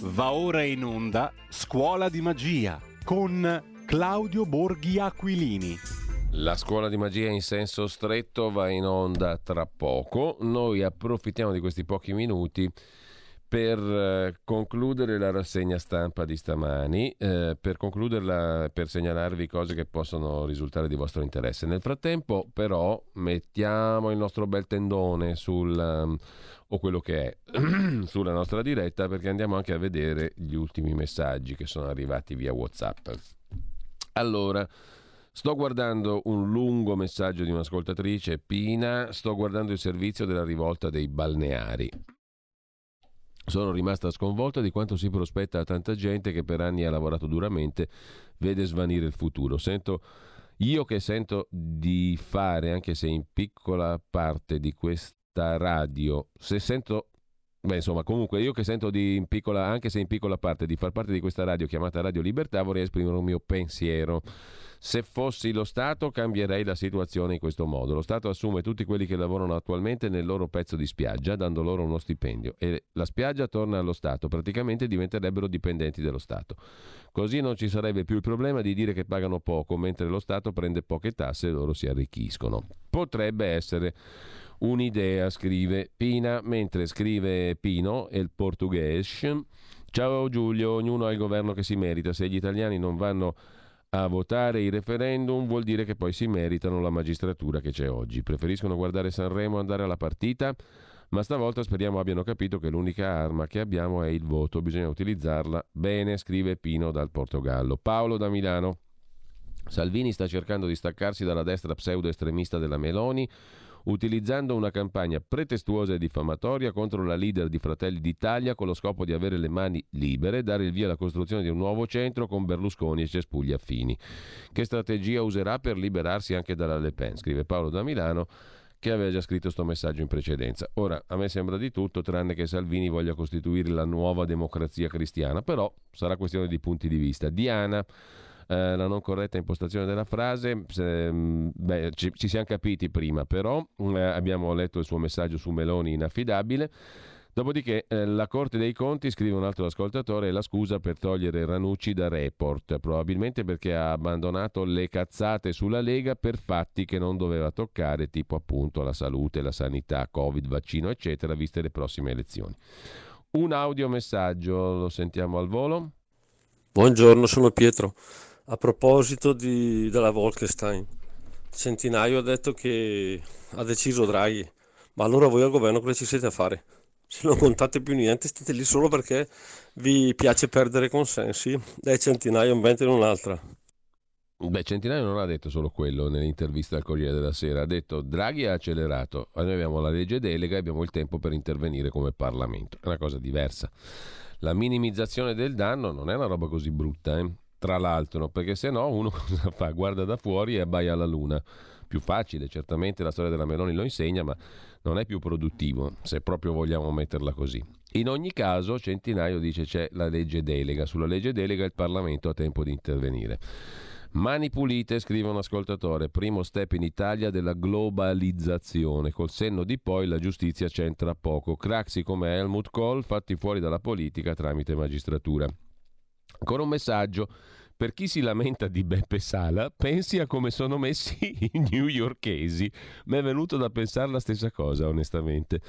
Va ora in onda Scuola di Magia con Claudio Borghi Aquilini. La scuola di magia in senso stretto va in onda tra poco. Noi approfittiamo di questi pochi minuti per eh, concludere la rassegna stampa di stamani, eh, per concluderla, per segnalarvi cose che possono risultare di vostro interesse. Nel frattempo, però, mettiamo il nostro bel tendone sul, um, o quello che è sulla nostra diretta perché andiamo anche a vedere gli ultimi messaggi che sono arrivati via WhatsApp. Allora, sto guardando un lungo messaggio di un'ascoltatrice, Pina, sto guardando il servizio della rivolta dei balneari. Sono rimasta sconvolta di quanto si prospetta a tanta gente che per anni ha lavorato duramente, vede svanire il futuro. Sento, io che sento di fare, anche se in piccola parte di questa radio, se sento Beh, insomma, comunque io che sento di piccola, anche se in piccola parte, di far parte di questa radio chiamata Radio Libertà, vorrei esprimere un mio pensiero. Se fossi lo Stato cambierei la situazione in questo modo. Lo Stato assume tutti quelli che lavorano attualmente nel loro pezzo di spiaggia, dando loro uno stipendio e la spiaggia torna allo Stato, praticamente diventerebbero dipendenti dello Stato. Così non ci sarebbe più il problema di dire che pagano poco, mentre lo Stato prende poche tasse e loro si arricchiscono. Potrebbe essere un'idea, scrive Pina, mentre scrive Pino, il portoghese. Ciao Giulio, ognuno ha il governo che si merita. Se gli italiani non vanno a votare i referendum vuol dire che poi si meritano la magistratura che c'è oggi. Preferiscono guardare Sanremo e andare alla partita, ma stavolta speriamo abbiano capito che l'unica arma che abbiamo è il voto, bisogna utilizzarla bene, scrive Pino dal Portogallo. Paolo da Milano. Salvini sta cercando di staccarsi dalla destra pseudo-estremista della Meloni utilizzando una campagna pretestuosa e diffamatoria contro la leader di Fratelli d'Italia con lo scopo di avere le mani libere e dare il via alla costruzione di un nuovo centro con Berlusconi e cespugli affini. Che strategia userà per liberarsi anche dalla Le Pen? Scrive Paolo da Milano che aveva già scritto questo messaggio in precedenza. Ora, a me sembra di tutto, tranne che Salvini voglia costituire la nuova democrazia cristiana, però sarà questione di punti di vista. Diana eh, la non corretta impostazione della frase, se, mm, beh, ci, ci, siamo capiti prima, però mm, eh, abbiamo letto il suo messaggio su Meloni inaffidabile. Dopodiché eh, la Corte dei Conti, scrive un altro ascoltatore, è la scusa per togliere Ranucci da report, probabilmente perché ha abbandonato le cazzate sulla Lega per fatti che non doveva toccare, tipo appunto la salute, la sanità, Covid, vaccino, eccetera, viste le prossime elezioni. Un audiomessaggio, lo sentiamo al volo. Buongiorno, sono Pietro. A proposito di, della Wolkenstein, Centinaio ha detto che ha deciso Draghi, ma allora voi al governo cosa ci siete a fare? Se non contate più niente, state lì solo perché vi piace perdere consensi. Dai Centinaio inventano un'altra. Beh, Centinaio non ha detto solo quello nell'intervista al Corriere della Sera, ha detto Draghi ha accelerato, noi abbiamo la legge delega e abbiamo il tempo per intervenire come Parlamento, è una cosa diversa. La minimizzazione del danno non è una roba così brutta, eh? Tra l'altro, perché se no uno cosa fa? Guarda da fuori e abbaia alla luna. Più facile, certamente la storia della Meloni lo insegna, ma non è più produttivo, se proprio vogliamo metterla così. In ogni caso, Centinaio dice c'è la legge delega, sulla legge delega il Parlamento ha tempo di intervenire. Mani pulite, scrive un ascoltatore, primo step in Italia della globalizzazione, col senno di poi la giustizia c'entra poco. Craxi come Helmut Kohl fatti fuori dalla politica tramite magistratura. Ancora un messaggio. Per chi si lamenta di Beppe Sala, pensi a come sono messi i newyorkesi. Mi è venuto da pensare la stessa cosa, onestamente.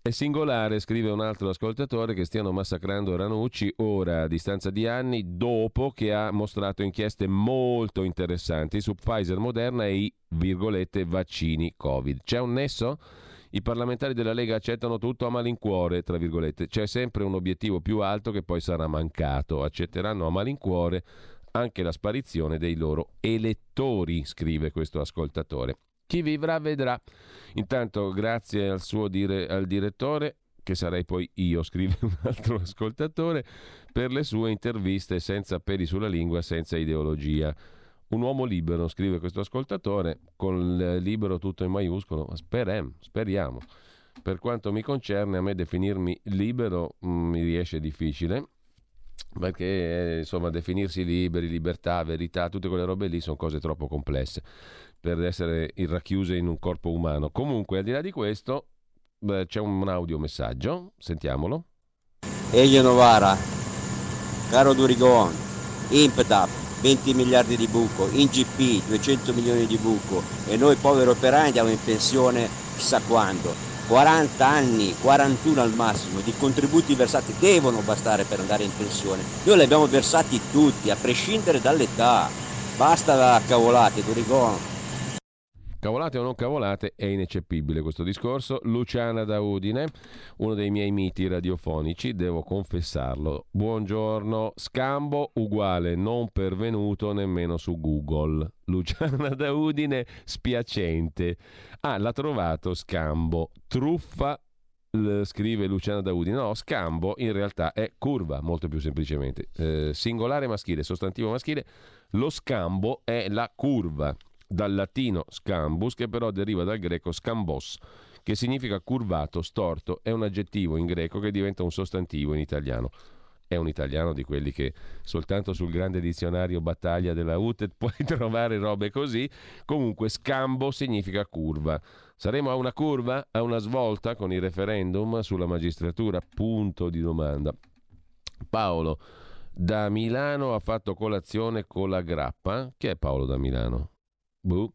È singolare, scrive un altro ascoltatore, che stiano massacrando Ranucci ora, a distanza di anni, dopo che ha mostrato inchieste molto interessanti su Pfizer Moderna e i, virgolette, vaccini Covid. C'è un nesso? I parlamentari della Lega accettano tutto a malincuore, tra virgolette. C'è sempre un obiettivo più alto che poi sarà mancato. Accetteranno a malincuore anche la sparizione dei loro elettori, scrive questo ascoltatore. Chi vivrà vedrà. Intanto, grazie al suo dire, al direttore, che sarei poi io, scrive un altro ascoltatore, per le sue interviste senza peli sulla lingua, senza ideologia. Un uomo libero, scrive questo ascoltatore, con libero tutto in maiuscolo. Sperem, speriamo. Per quanto mi concerne, a me definirmi libero mh, mm, mi riesce difficile, perché eh, insomma definirsi liberi, libertà, verità, tutte quelle robe lì sono cose troppo complesse per essere racchiuse in un corpo umano. Comunque, al di là di questo, beh, c'è un audio messaggio, sentiamolo. Ehi Novara, Caro Durigon, Impedap, 20 miliardi di buco, in GP 200 milioni di buco e noi poveri operai andiamo in pensione chissà quando. 40 anni, 41 al massimo di contributi versati devono bastare per andare in pensione. Noi li abbiamo versati tutti, a prescindere dall'età. Basta cavolate, Durigon. Cavolate o non cavolate, è ineccepibile questo discorso. Luciana da Udine, uno dei miei miti radiofonici, devo confessarlo. Buongiorno, scambo uguale non pervenuto nemmeno su Google. Luciana da Udine, spiacente. Ah, l'ha trovato scambo, truffa scrive Luciana Daudi. No, scambo in realtà è curva, molto più semplicemente. Eh, singolare maschile, sostantivo maschile. Lo scambo è la curva dal latino scambus, che però deriva dal greco scambos, che significa curvato, storto, è un aggettivo in greco che diventa un sostantivo in italiano. È un italiano di quelli che soltanto sul grande dizionario battaglia della UTED puoi trovare robe così. Comunque scambo significa curva. Saremo a una curva, a una svolta con il referendum sulla magistratura? Punto di domanda. Paolo da Milano ha fatto colazione con la grappa. Chi è Paolo da Milano? Boh.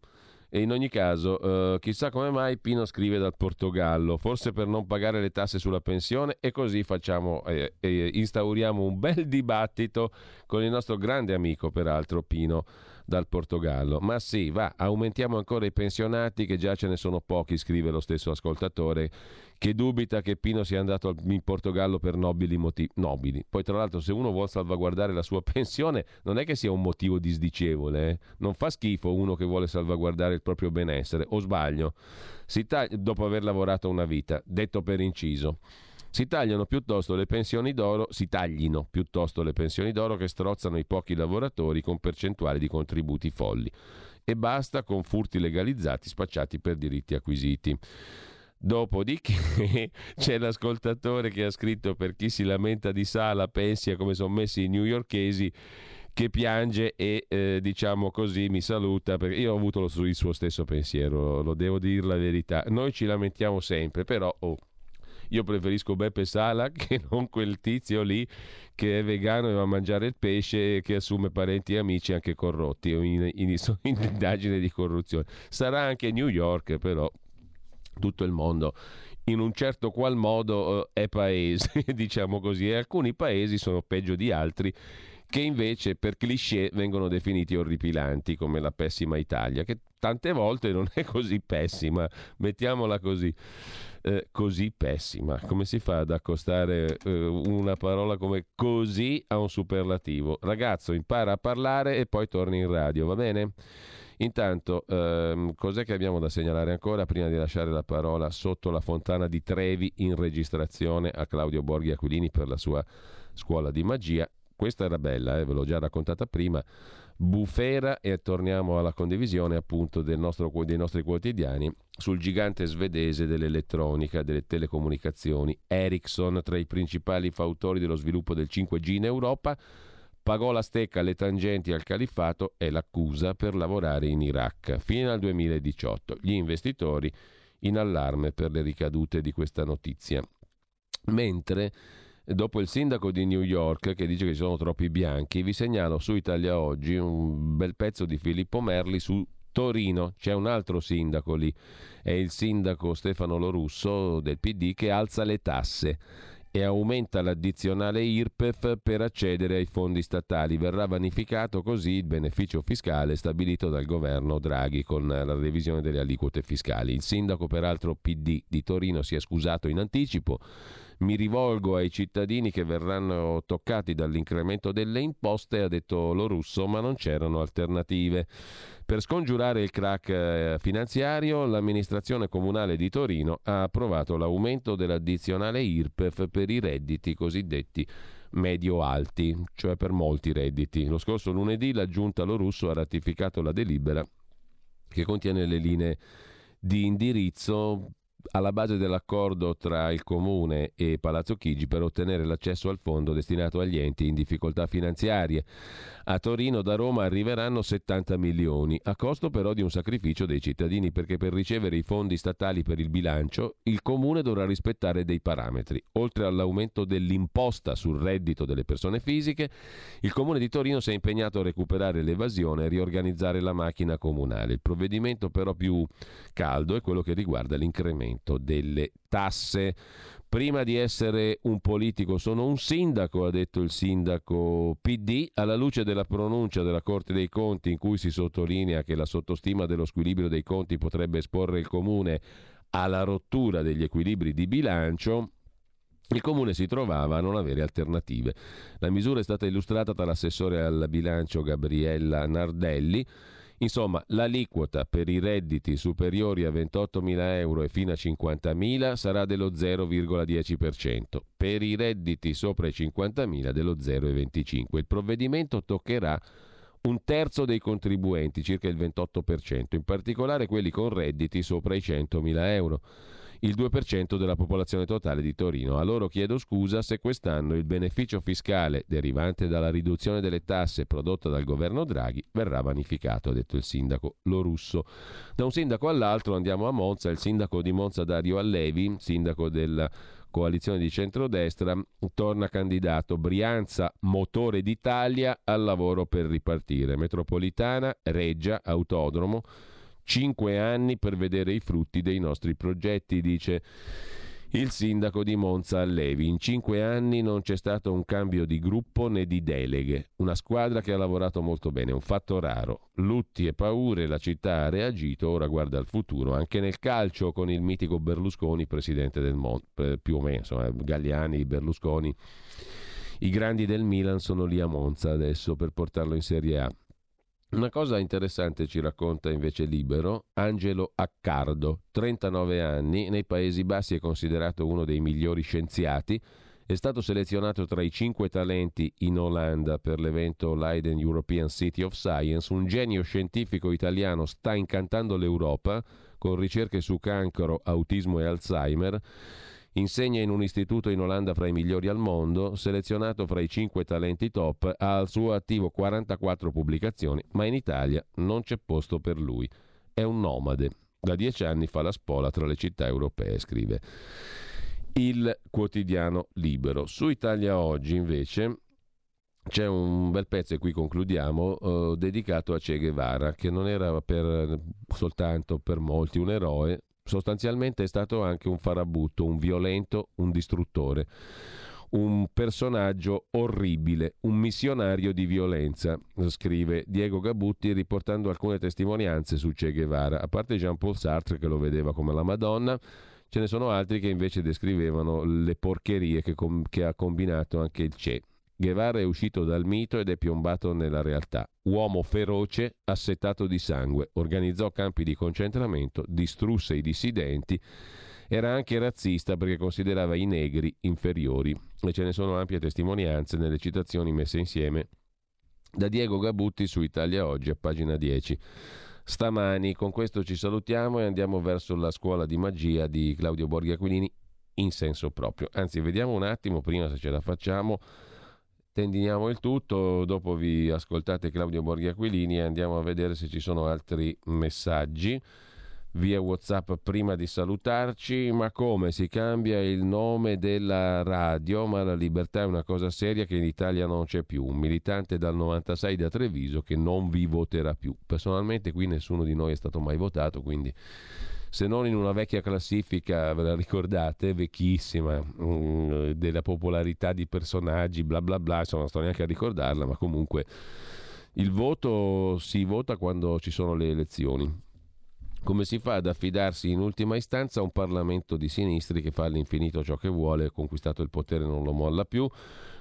E in ogni caso, uh, chissà come mai Pino scrive dal Portogallo, forse per non pagare le tasse sulla pensione e così facciamo, eh, eh, instauriamo un bel dibattito con il nostro grande amico, peraltro, Pino dal Portogallo. Ma sì, va, aumentiamo ancora i pensionati, che già ce ne sono pochi, scrive lo stesso ascoltatore, che dubita che Pino sia andato in Portogallo per nobili motivi. Nobili. Poi, tra l'altro, se uno vuole salvaguardare la sua pensione, non è che sia un motivo disdicevole. Eh? Non fa schifo uno che vuole salvaguardare il proprio benessere, o sbaglio? Si taglia, dopo aver lavorato una vita, detto per inciso. Si tagliano piuttosto le pensioni d'oro, si taglino piuttosto le pensioni d'oro che strozzano i pochi lavoratori con percentuali di contributi folli. E basta con furti legalizzati spacciati per diritti acquisiti. Dopodiché c'è l'ascoltatore che ha scritto per chi si lamenta di Sala, pensi a come sono messi i newyorkesi che piange e eh, diciamo così mi saluta perché io ho avuto il suo stesso pensiero, lo devo dire la verità. Noi ci lamentiamo sempre, però oh, io preferisco Beppe Sala che non quel tizio lì che è vegano e va a mangiare il pesce e che assume parenti e amici anche corrotti in, in, in indagine di corruzione. Sarà anche New York, però tutto il mondo in un certo qual modo eh, è paese, diciamo così, e alcuni paesi sono peggio di altri che invece per cliché vengono definiti orripilanti come la pessima Italia, che tante volte non è così pessima, mettiamola così. Eh, così pessima. Come si fa ad accostare eh, una parola come così a un superlativo? Ragazzo, impara a parlare e poi torni in radio, va bene? Intanto, ehm, cos'è che abbiamo da segnalare ancora prima di lasciare la parola sotto la fontana di Trevi in registrazione a Claudio Borghi Aquilini per la sua scuola di magia? Questa era bella, eh, ve l'ho già raccontata prima. Bufera e torniamo alla condivisione appunto nostro, dei nostri quotidiani sul gigante svedese dell'elettronica, delle telecomunicazioni. Ericsson, tra i principali fautori dello sviluppo del 5G in Europa, pagò la stecca alle tangenti al califfato e l'accusa per lavorare in Iraq fino al 2018. Gli investitori in allarme per le ricadute di questa notizia. Mentre dopo il sindaco di New York che dice che ci sono troppi bianchi, vi segnalo su Italia Oggi un bel pezzo di Filippo Merli su Torino. C'è un altro sindaco lì, è il sindaco Stefano Lorusso del PD che alza le tasse e aumenta l'addizionale IRPEF per accedere ai fondi statali. Verrà vanificato così il beneficio fiscale stabilito dal governo Draghi con la revisione delle aliquote fiscali. Il sindaco, peraltro PD di Torino, si è scusato in anticipo mi rivolgo ai cittadini che verranno toccati dall'incremento delle imposte, ha detto lo russo, ma non c'erano alternative. Per scongiurare il crack eh, finanziario, l'amministrazione comunale di Torino ha approvato l'aumento dell'addizionale IRPEF per i redditi cosiddetti medio-alti, cioè per molti redditi. Lo scorso lunedì la giunta Lorusso ha ratificato la delibera che contiene le linee di indirizzo alla base dell'accordo tra il Comune e Palazzo Chigi per ottenere l'accesso al fondo destinato agli enti in difficoltà finanziarie. A Torino da Roma arriveranno 70 milioni, a costo però di un sacrificio dei cittadini perché per ricevere i fondi statali per il bilancio il Comune dovrà rispettare dei parametri. Oltre all'aumento dell'imposta sul reddito delle persone fisiche, il Comune di Torino si è impegnato a recuperare l'evasione e riorganizzare la macchina comunale. Il provvedimento però più caldo è quello che riguarda l'incremento delle tasse. Prima di essere un politico sono un sindaco, ha detto il sindaco PD, alla luce della pronuncia della Corte dei Conti in cui si sottolinea che la sottostima dello squilibrio dei conti potrebbe esporre il comune alla rottura degli equilibri di bilancio, il comune si trovava a non avere alternative. La misura è stata illustrata dall'assessore al bilancio Gabriella Nardelli Insomma, l'aliquota per i redditi superiori a 28.000 euro e fino a 50.000 sarà dello 0,10%, per i redditi sopra i 50.000 dello 0,25%. Il provvedimento toccherà un terzo dei contribuenti, circa il 28%, in particolare quelli con redditi sopra i 100.000 euro il 2% della popolazione totale di Torino. A loro chiedo scusa se quest'anno il beneficio fiscale derivante dalla riduzione delle tasse prodotta dal governo Draghi verrà vanificato, ha detto il sindaco Lorusso. Da un sindaco all'altro andiamo a Monza, il sindaco di Monza Dario Allevi, sindaco della coalizione di centrodestra, torna candidato Brianza, motore d'Italia, al lavoro per ripartire. Metropolitana, Reggia, Autodromo, Cinque anni per vedere i frutti dei nostri progetti, dice il sindaco di Monza Allevi. In cinque anni non c'è stato un cambio di gruppo né di deleghe. Una squadra che ha lavorato molto bene, un fatto raro. Lutti e paure, la città ha reagito, ora guarda al futuro. Anche nel calcio con il mitico Berlusconi, presidente del mondo, più o meno, insomma, Galliani, Berlusconi. I grandi del Milan sono lì a Monza adesso per portarlo in Serie A. Una cosa interessante ci racconta invece Libero Angelo Accardo, 39 anni, nei Paesi Bassi è considerato uno dei migliori scienziati, è stato selezionato tra i cinque talenti in Olanda per l'evento Leiden European City of Science, un genio scientifico italiano sta incantando l'Europa con ricerche su cancro, autismo e Alzheimer Insegna in un istituto in Olanda fra i migliori al mondo, selezionato fra i cinque talenti top, ha al suo attivo 44 pubblicazioni, ma in Italia non c'è posto per lui. È un nomade. Da dieci anni fa la spola tra le città europee, scrive il quotidiano Libero. Su Italia Oggi, invece, c'è un bel pezzo, e qui concludiamo, eh, dedicato a Che Guevara, che non era per, soltanto per molti un eroe, sostanzialmente è stato anche un farabutto, un violento, un distruttore, un personaggio orribile, un missionario di violenza, scrive Diego Gabutti riportando alcune testimonianze su Che Guevara. A parte Jean-Paul Sartre che lo vedeva come la Madonna, ce ne sono altri che invece descrivevano le porcherie che, com- che ha combinato anche il Che. Guevara è uscito dal mito ed è piombato nella realtà. Uomo feroce, assetato di sangue, organizzò campi di concentramento, distrusse i dissidenti, era anche razzista perché considerava i negri inferiori e ce ne sono ampie testimonianze nelle citazioni messe insieme da Diego Gabutti su Italia Oggi a pagina 10. Stamani con questo ci salutiamo e andiamo verso la scuola di magia di Claudio Borghi Aquilini in senso proprio. Anzi, vediamo un attimo prima se ce la facciamo tendiniamo il tutto, dopo vi ascoltate Claudio Borghi Aquilini e andiamo a vedere se ci sono altri messaggi. Via Whatsapp prima di salutarci, ma come si cambia il nome della radio, ma la libertà è una cosa seria che in Italia non c'è più, un militante dal 96 da Treviso che non vi voterà più. Personalmente qui nessuno di noi è stato mai votato, quindi se non in una vecchia classifica, ve la ricordate, vecchissima, mm, della popolarità di personaggi, bla bla bla, insomma non sto neanche a ricordarla, ma comunque il voto si vota quando ci sono le elezioni. Come si fa ad affidarsi in ultima istanza a un Parlamento di sinistri che fa all'infinito ciò che vuole, conquistato il potere non lo molla più?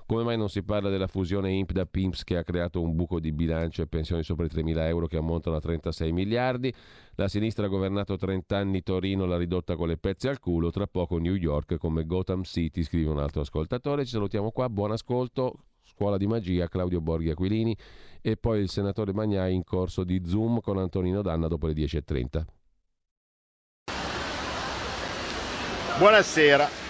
Come mai non si parla della fusione IMPDA-PIMS che ha creato un buco di bilancio e pensioni sopra i 3.000 euro che ammontano a 36 miliardi? La sinistra ha governato 30 anni Torino, l'ha ridotta con le pezze al culo, tra poco New York come Gotham City, scrive un altro ascoltatore. Ci salutiamo qua, buon ascolto. Scuola di Magia, Claudio Borghi Aquilini e poi il senatore Magnai in corso di Zoom con Antonino Danna dopo le 10.30. Buonasera.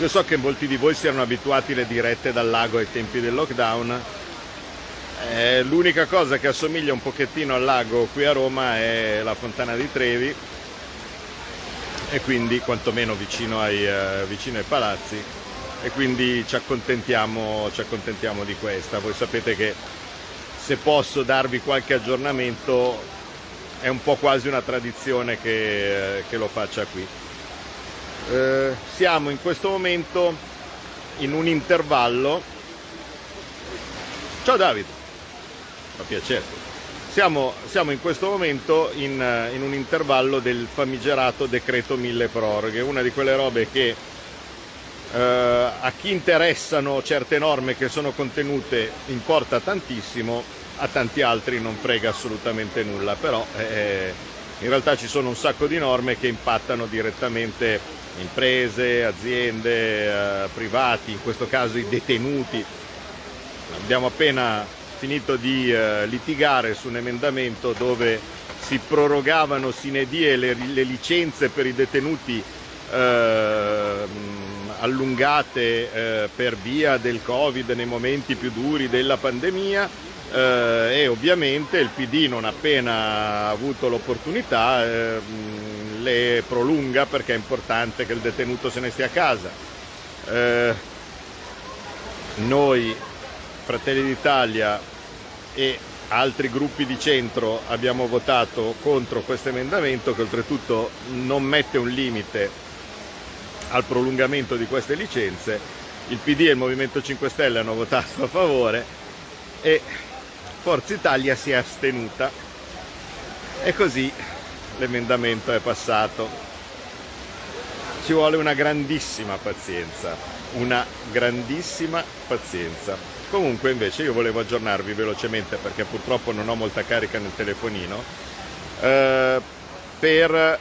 Io so che molti di voi si erano abituati alle dirette dal lago ai tempi del lockdown. Eh, l'unica cosa che assomiglia un pochettino al lago qui a Roma è la Fontana di Trevi e quindi quantomeno vicino ai, eh, vicino ai palazzi e quindi ci accontentiamo, ci accontentiamo di questa. Voi sapete che se posso darvi qualche aggiornamento è un po' quasi una tradizione che, eh, che lo faccia qui. Eh, siamo in questo momento in un intervallo. Ciao Davide, fa piacere. Siamo, siamo in questo momento in, eh, in, un intervallo del famigerato decreto mille proroghe, una di quelle robe che eh, a chi interessano certe norme che sono contenute importa tantissimo, a tanti altri non frega assolutamente nulla, però eh, in realtà ci sono un sacco di norme che impattano direttamente imprese, aziende, eh, privati, in questo caso i detenuti. Abbiamo appena finito di eh, litigare su un emendamento dove si prorogavano sine die le, le licenze per i detenuti eh, allungate eh, per via del Covid nei momenti più duri della pandemia e ovviamente il PD non appena avuto l'opportunità eh, le prolunga perché è importante che il detenuto se ne stia a casa. Eh, noi, Fratelli d'Italia e altri gruppi di centro abbiamo votato contro questo emendamento che oltretutto non mette un limite al prolungamento di queste licenze. Il PD e il Movimento 5 Stelle hanno votato a favore e Forza Italia si è astenuta. E così l'emendamento è passato. Ci vuole una grandissima pazienza, una grandissima pazienza. Comunque invece io volevo aggiornarvi velocemente perché purtroppo non ho molta carica nel telefonino, eh, per,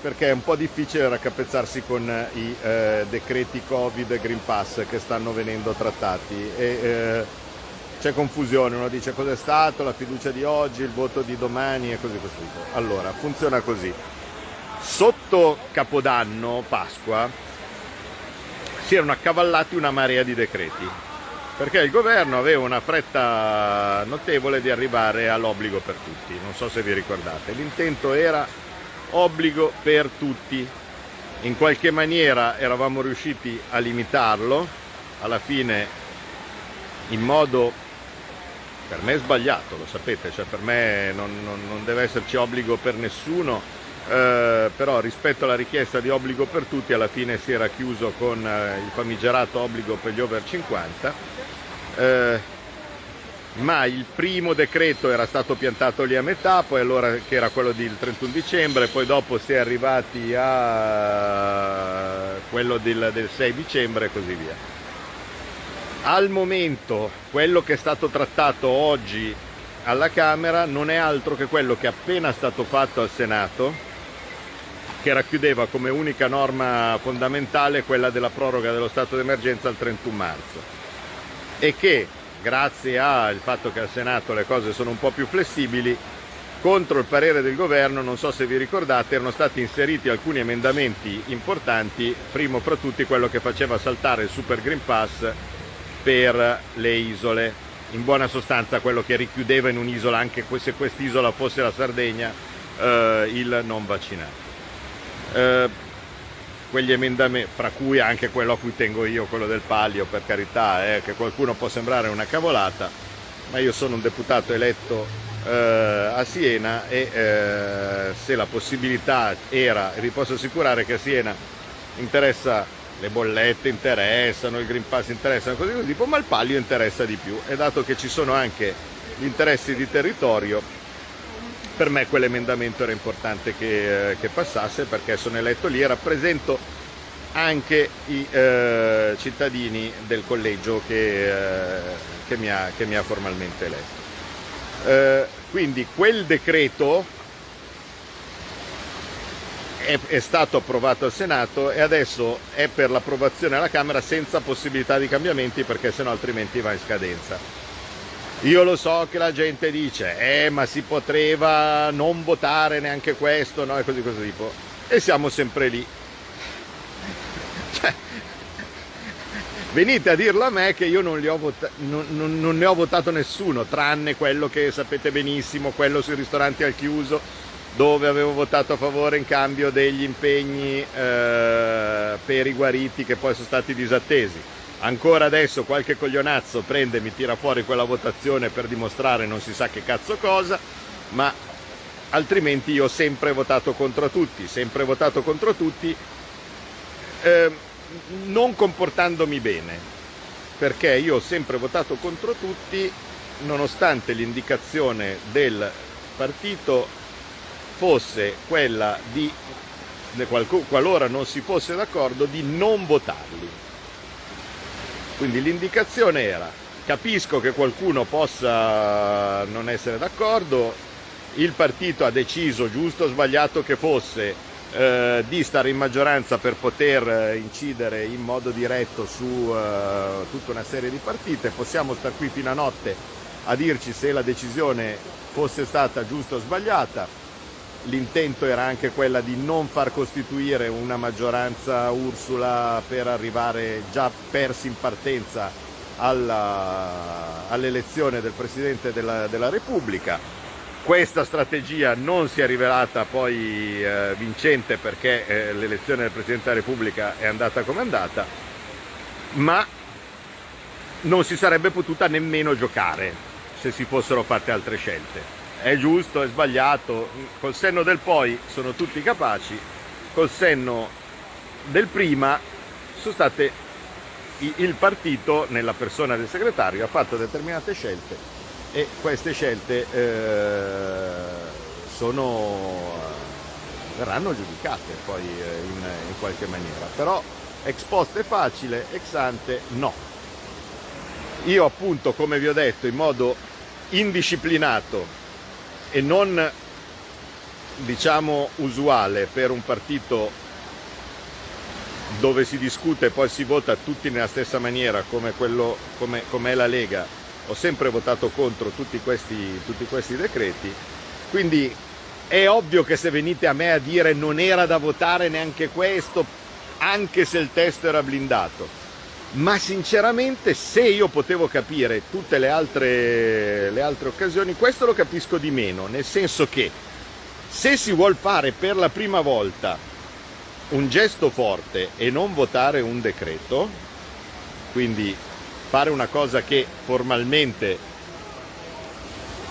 perché è un po' difficile raccapezzarsi con i eh, decreti Covid Green Pass che stanno venendo trattati. E, eh, c'è confusione, uno dice cos'è stato, la fiducia di oggi, il voto di domani e così così. Allora, funziona così. Sotto Capodanno, Pasqua, si erano accavallati una marea di decreti, perché il governo aveva una fretta notevole di arrivare all'obbligo per tutti, non so se vi ricordate. L'intento era obbligo per tutti. In qualche maniera eravamo riusciti a limitarlo, alla fine in modo per me è sbagliato, lo sapete, cioè per me non, non, non deve esserci obbligo per nessuno, eh, però rispetto alla richiesta di obbligo per tutti alla fine si era chiuso con eh, il famigerato obbligo per gli over 50, eh, ma il primo decreto era stato piantato lì a metà, poi allora che era quello del 31 dicembre, poi dopo si è arrivati a quello del, del 6 dicembre e così via. Al momento quello che è stato trattato oggi alla Camera non è altro che quello che è appena stato fatto al Senato, che racchiudeva come unica norma fondamentale quella della proroga dello stato d'emergenza al 31 marzo. E che grazie al fatto che al Senato le cose sono un po' più flessibili, contro il parere del governo, non so se vi ricordate, erano stati inseriti alcuni emendamenti importanti, primo fra tutti quello che faceva saltare il Super Green Pass per le isole. In buona sostanza quello che richiudeva in un'isola, anche se quest'isola fosse la Sardegna, eh, il non vaccinato. Eh, quegli emendamenti, fra cui anche quello a cui tengo io, quello del palio, per carità, eh, che qualcuno può sembrare una cavolata, ma io sono un deputato eletto eh, a Siena e eh, se la possibilità era, vi posso assicurare che a Siena interessa le bollette interessano, il Green Pass interessano, così così, ma il palio interessa di più e dato che ci sono anche gli interessi di territorio, per me quell'emendamento era importante che, eh, che passasse perché sono eletto lì e rappresento anche i eh, cittadini del collegio che, eh, che, mi ha, che, mi ha, formalmente eletto. Eh, quindi quel decreto è, è, stato approvato al Senato e adesso è per l'approvazione alla Camera senza possibilità di cambiamenti perché sennò altrimenti va in scadenza. Io lo so che la gente dice, eh ma si poteva non votare neanche questo, no? E così così tipo. e siamo sempre lì. Cioè, venite a dirlo a me che io non, vota- non, non, non, ne ho votato nessuno, tranne quello che sapete benissimo, quello sui ristoranti al chiuso, dove avevo votato a favore in cambio degli impegni eh, per i guariti che poi sono stati disattesi. Ancora adesso qualche coglionazzo prende e mi tira fuori quella votazione per dimostrare non si sa che cazzo cosa, ma altrimenti io ho sempre votato contro tutti, sempre votato contro tutti, eh, non comportandomi bene, perché io ho sempre votato contro tutti nonostante l'indicazione del partito fosse quella di, qualora non si fosse d'accordo, di non votarli. Quindi l'indicazione era, capisco che qualcuno possa non essere d'accordo, il partito ha deciso, giusto o sbagliato che fosse, eh, di stare in maggioranza per poter eh, incidere in modo diretto su eh, tutta una serie di partite, possiamo stare qui fino a notte a dirci se la decisione fosse stata giusta o sbagliata. L'intento era anche quella di non far costituire una maggioranza Ursula per arrivare già persi in partenza alla, all'elezione del Presidente della, della Repubblica questa strategia non si è rivelata poi eh, vincente perché eh, l'elezione del Presidente della Repubblica è andata come andata, ma non si sarebbe potuta nemmeno giocare se si fossero fatte altre scelte. È giusto, è sbagliato, col senno del poi sono tutti capaci, col senno del prima sono state il partito nella persona del segretario ha fatto determinate scelte e queste scelte eh, sono, verranno giudicate poi eh, in, in, qualche maniera, però ex post è facile, ex ante no. Io appunto, come vi ho detto, in modo indisciplinato e non diciamo usuale per un partito dove si discute e poi si vota tutti nella stessa maniera come, quello, come, come è la Lega. Ho sempre votato contro tutti questi, tutti questi decreti, quindi è ovvio che se venite a me a dire non era da votare neanche questo, anche se il testo era blindato, ma sinceramente se io potevo capire tutte le altre, le altre occasioni, questo lo capisco di meno, nel senso che se si vuole fare per la prima volta un gesto forte e non votare un decreto, quindi fare una cosa che formalmente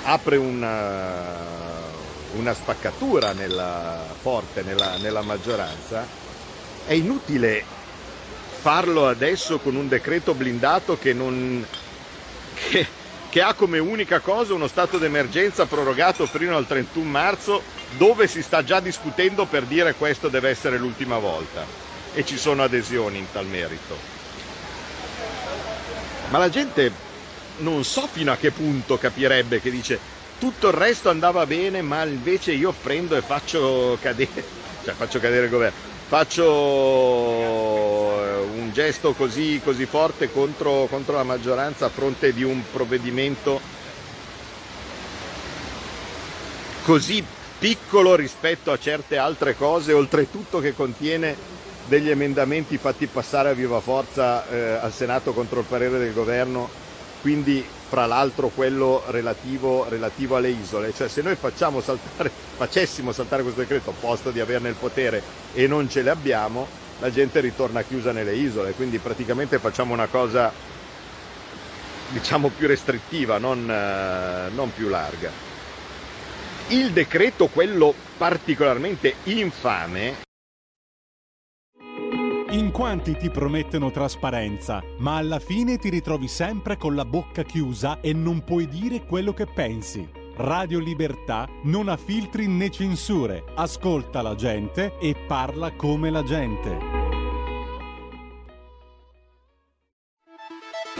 apre una, una spaccatura nella, forte nella, nella maggioranza, è inutile farlo adesso con un decreto blindato che, non, che, che ha come unica cosa uno stato d'emergenza prorogato fino al 31 marzo dove si sta già discutendo per dire questo deve essere l'ultima volta. E ci sono adesioni in tal merito. Ma la gente non so fino a che punto capirebbe che dice tutto il resto andava bene ma invece io prendo e faccio cadere, cioè faccio cadere il governo, faccio un gesto così, così forte contro, contro la maggioranza a fronte di un provvedimento così piccolo rispetto a certe altre cose, oltretutto che contiene degli emendamenti fatti passare a viva forza eh, al Senato contro il parere del governo, quindi fra l'altro quello relativo, relativo alle isole, cioè se noi saltare, facessimo saltare questo decreto posto di averne il potere e non ce l'abbiamo, la gente ritorna chiusa nelle isole, quindi praticamente facciamo una cosa diciamo più restrittiva, non, eh, non più larga. Il decreto, quello particolarmente infame, in quanti ti promettono trasparenza, ma alla fine ti ritrovi sempre con la bocca chiusa e non puoi dire quello che pensi. Radio Libertà non ha filtri né censure, ascolta la gente e parla come la gente.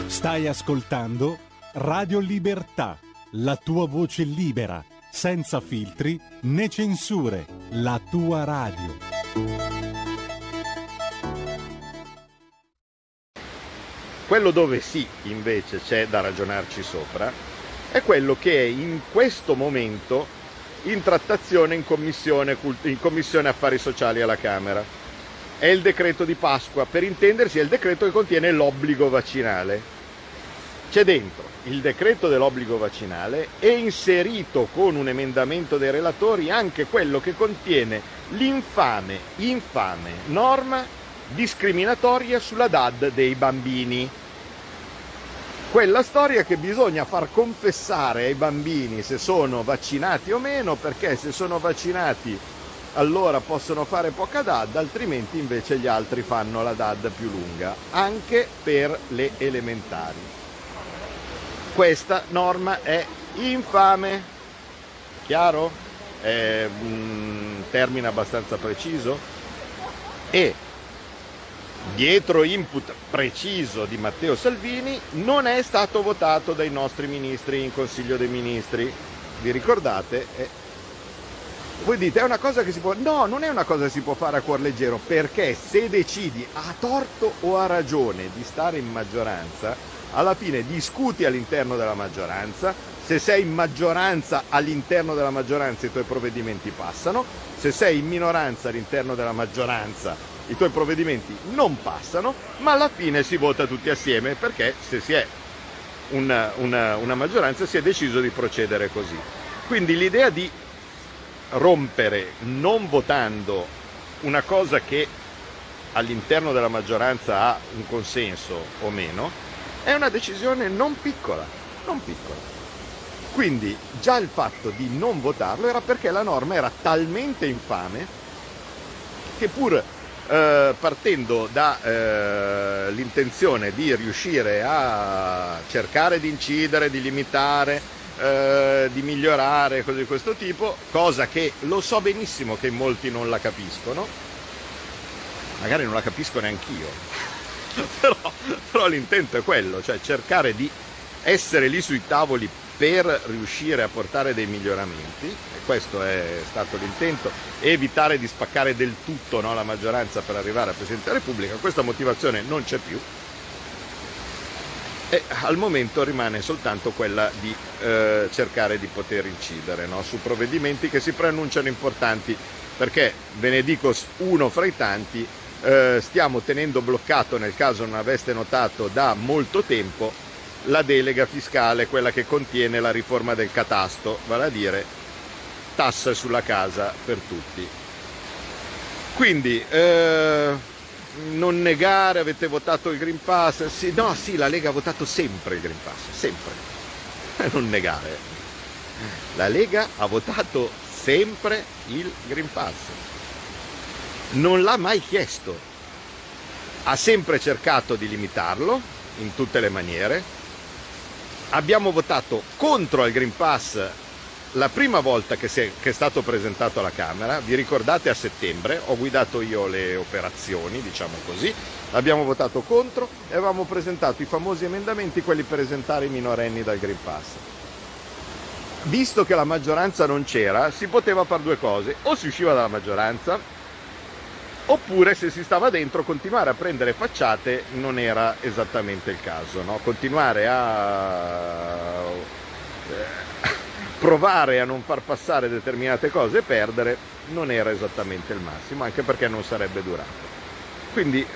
Stai ascoltando Radio Libertà, la tua voce libera, senza filtri né censure, la tua radio. Quello dove sì, invece, c'è da ragionarci sopra, è quello che in questo momento in trattazione in commissione, in commissione affari sociali alla Camera. È il decreto di Pasqua, per intendersi è il decreto che contiene l'obbligo vaccinale. C'è dentro il decreto dell'obbligo vaccinale e inserito con un emendamento dei relatori anche quello che contiene l'infame, infame norma discriminatoria sulla DAD dei bambini quella storia che bisogna far confessare ai bambini se sono vaccinati o meno, perché se sono vaccinati allora possono fare poca DAD, altrimenti invece gli altri fanno la DAD più lunga, anche per le elementari. Questa norma è infame, chiaro? È un termine abbastanza preciso? E dietro input preciso di Matteo Salvini, non è stato votato dai nostri ministri in Consiglio dei Ministri. Vi ricordate? Eh, voi dite è una cosa che si può... No, non è una cosa che si può fare a cuor leggero, perché se decidi a torto o a ragione di stare in maggioranza, alla fine discuti all'interno della maggioranza, se sei in maggioranza all'interno della maggioranza i tuoi provvedimenti passano, se sei in minoranza all'interno della maggioranza i tuoi provvedimenti non passano, ma alla fine si vota tutti assieme perché se si è una, una, una maggioranza si è deciso di procedere così. Quindi l'idea di rompere non votando una cosa che all'interno della maggioranza ha un consenso o meno è una decisione non piccola, non piccola. Quindi già il fatto di non votarlo era perché la norma era talmente infame che pur eh, partendo dall'intenzione eh, di riuscire a cercare di incidere, di limitare, eh, di migliorare, cose di questo tipo, cosa che lo so benissimo che molti non la capiscono, magari non la capisco neanch'io, però, però l'intento è quello, cioè cercare di essere lì sui tavoli per riuscire a portare dei miglioramenti, e questo è stato l'intento, evitare di spaccare del tutto no, la maggioranza per arrivare al Presidente della Repubblica, questa motivazione non c'è più. E al momento rimane soltanto quella di eh, cercare di poter incidere no, su provvedimenti che si preannunciano importanti, perché ve ne dico uno fra i tanti, eh, stiamo tenendo bloccato, nel caso non aveste notato, da molto tempo la delega fiscale, quella che contiene la riforma del catasto, vale a dire tasse sulla casa per tutti. Quindi eh, non negare, avete votato il Green Pass, sì, no sì, la Lega ha votato sempre il Green Pass, sempre, non negare. La Lega ha votato sempre il Green Pass, non l'ha mai chiesto, ha sempre cercato di limitarlo in tutte le maniere, abbiamo votato contro il Green Pass la prima volta che, è, che, è, stato presentato alla Camera, vi ricordate a settembre, ho guidato io le operazioni, diciamo così, abbiamo votato contro e avevamo presentato i famosi emendamenti, quelli per esentare i minorenni dal Green Pass. Visto che la maggioranza non c'era, si poteva fare due cose, o si usciva dalla maggioranza oppure se si stava dentro continuare a prendere facciate non era esattamente il caso, no? continuare a eh, provare a non far passare determinate cose e perdere non era esattamente il massimo, anche perché non sarebbe durato. Quindi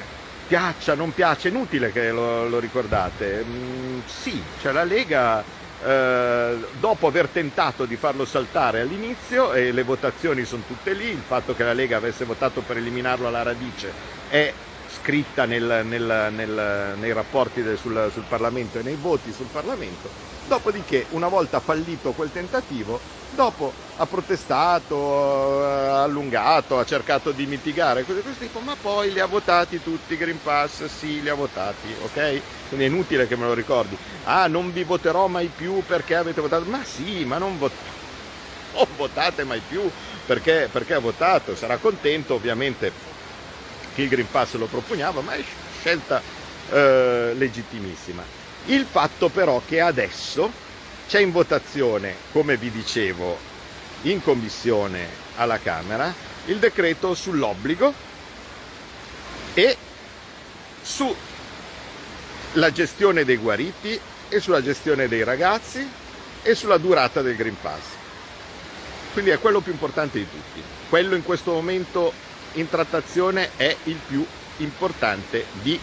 piaccia, non piace, inutile che lo, lo ricordate. Mm, sì, cioè la Lega eh, dopo aver tentato di farlo saltare all'inizio e le votazioni sono tutte lì, il fatto che la Lega avesse votato per eliminarlo alla radice è scritta nel, nel, nel, nei rapporti del, sul, sul Parlamento e nei voti sul Parlamento, dopodiché una volta fallito quel tentativo, dopo ha protestato, ha allungato, ha cercato di mitigare cose questo tipo, ma poi li ha votati tutti, Green Pass, sì, li ha votati, ok? Quindi è inutile che me lo ricordi. Ah, non vi voterò mai più perché avete votato. Ma sì, ma non, vot- non votate mai più perché, perché ha votato. Sarà contento ovviamente che il Green Pass lo propugnava, ma è scelta eh, legittimissima. Il fatto però che adesso c'è in votazione, come vi dicevo, in commissione alla Camera il decreto sull'obbligo e sulla gestione dei guariti e sulla gestione dei ragazzi e sulla durata del Green Pass. Quindi è quello più importante di tutti. Quello in questo momento in trattazione è il più importante di